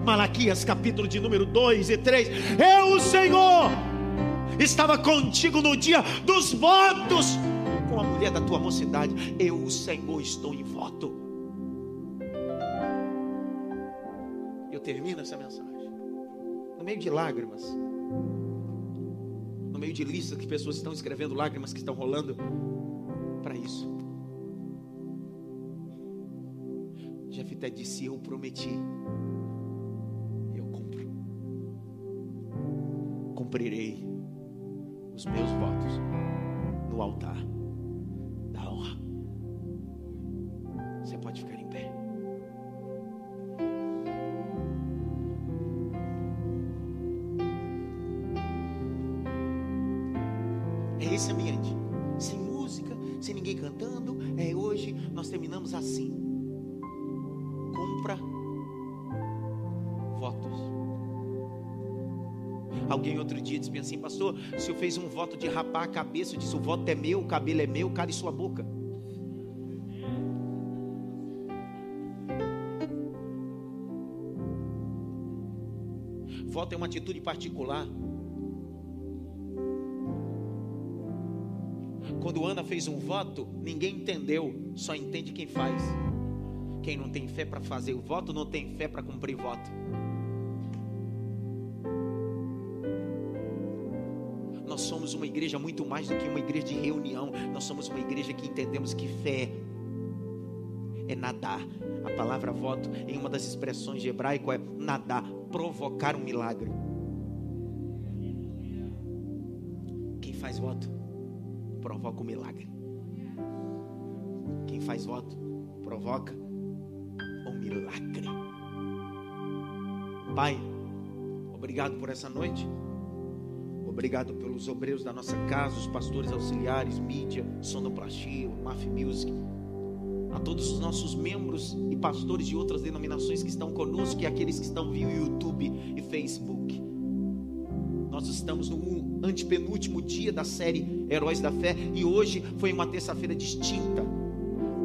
Malaquias capítulo de número 2 e 3. Eu, o Senhor, estava contigo no dia dos votos com a mulher da tua mocidade. Eu, o Senhor, estou em voto. Eu termino essa mensagem no meio de lágrimas, no meio de listas que pessoas estão escrevendo, lágrimas que estão rolando para isso. Jefité disse: Eu prometi. cumprirei os meus votos no altar da honra. Você pode ficar em pé. É esse ambiente, sem música, sem ninguém cantando. É hoje nós terminamos assim. Alguém outro dia disse assim, pastor, o senhor fez um voto de rapar a cabeça, eu disse, o voto é meu, o cabelo é meu, cale sua boca. Voto é uma atitude particular. Quando Ana fez um voto, ninguém entendeu, só entende quem faz. Quem não tem fé para fazer o voto, não tem fé para cumprir voto. Uma igreja muito mais do que uma igreja de reunião. Nós somos uma igreja que entendemos que fé é nadar. A palavra voto, em uma das expressões de hebraico, é nadar, provocar um milagre. Quem faz voto, provoca um milagre. Quem faz voto, provoca um milagre. Pai, obrigado por essa noite. Obrigado pelos obreiros da nossa casa, os pastores auxiliares, mídia, sonoplastia, Maf Music. A todos os nossos membros e pastores de outras denominações que estão conosco e aqueles que estão via YouTube e Facebook. Nós estamos no antepenúltimo dia da série Heróis da Fé e hoje foi uma terça-feira distinta.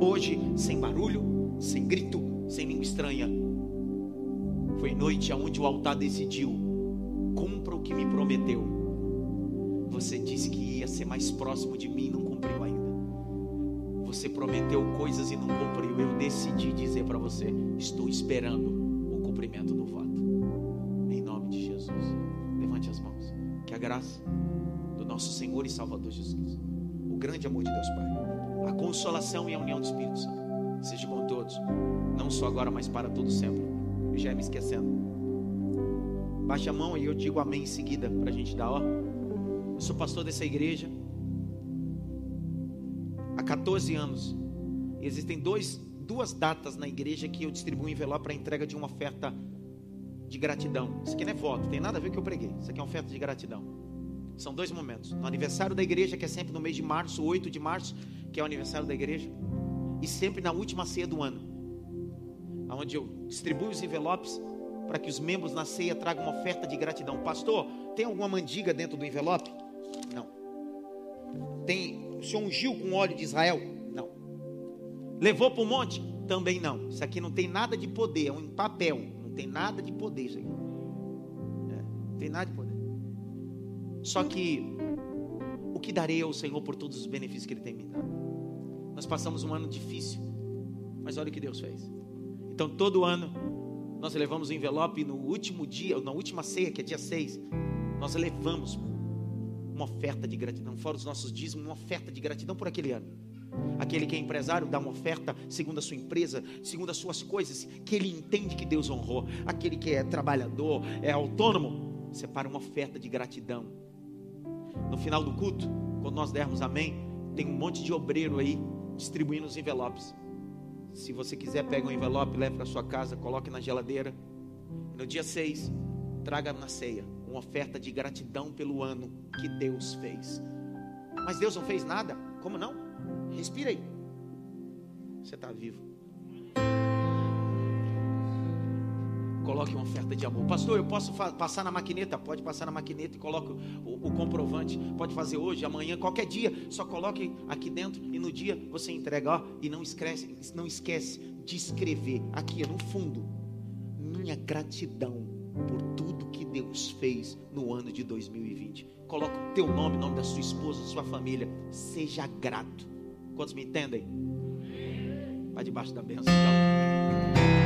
Hoje, sem barulho, sem grito, sem língua estranha. Foi noite onde o altar decidiu: cumpra o que me prometeu ser mais próximo de mim e não cumpriu ainda. Você prometeu coisas e não cumpriu. Eu decidi dizer para você: estou esperando o cumprimento do voto. Em nome de Jesus. Levante as mãos. Que a graça do nosso Senhor e Salvador Jesus o grande amor de Deus Pai, a consolação e a união do Espírito Santo, seja com todos, não só agora, mas para todo sempre. Eu já ia me esquecendo. Baixe a mão e eu digo amém em seguida para a gente dar, ó. Eu sou pastor dessa igreja há 14 anos. E existem dois, duas datas na igreja que eu distribuo envelope para entrega de uma oferta de gratidão. Isso aqui não é voto, tem nada a ver com o que eu preguei. Isso aqui é uma oferta de gratidão. São dois momentos. No aniversário da igreja, que é sempre no mês de março, 8 de março, que é o aniversário da igreja, e sempre na última ceia do ano, onde eu distribuo os envelopes para que os membros na ceia tragam uma oferta de gratidão. Pastor, tem alguma mandiga dentro do envelope? Tem, o senhor ungiu com óleo de Israel? Não. Levou para o monte? Também não. Isso aqui não tem nada de poder, é um papel. Não tem nada de poder isso aqui. É, não tem nada de poder. Só que o que darei ao Senhor por todos os benefícios que Ele tem me dado? Nós passamos um ano difícil, mas olha o que Deus fez. Então, todo ano, nós levamos o envelope no último dia, na última ceia, que é dia 6, nós levamos uma oferta de gratidão, fora os nossos dízimos, uma oferta de gratidão por aquele ano. Aquele que é empresário dá uma oferta segundo a sua empresa, segundo as suas coisas, que ele entende que Deus honrou. Aquele que é trabalhador, é autônomo, separa uma oferta de gratidão. No final do culto, quando nós dermos amém, tem um monte de obreiro aí distribuindo os envelopes. Se você quiser, pega um envelope, leve para sua casa, coloque na geladeira. No dia 6, traga na ceia uma oferta de gratidão pelo ano que Deus fez. Mas Deus não fez nada? Como não? Respira aí. Você está vivo. Coloque uma oferta de amor. Pastor, eu posso passar na maquineta? Pode passar na maquineta e coloque o, o, comprovante. Pode fazer hoje, amanhã, qualquer dia. Só coloque aqui dentro e no dia você entrega. Ó, e não esquece, não esquece de escrever aqui no fundo. Minha gratidão por tudo Deus fez no ano de 2020. Coloque o teu nome, o nome da sua esposa, da sua família. Seja grato. Quantos me entendem? Vai debaixo da bênção então.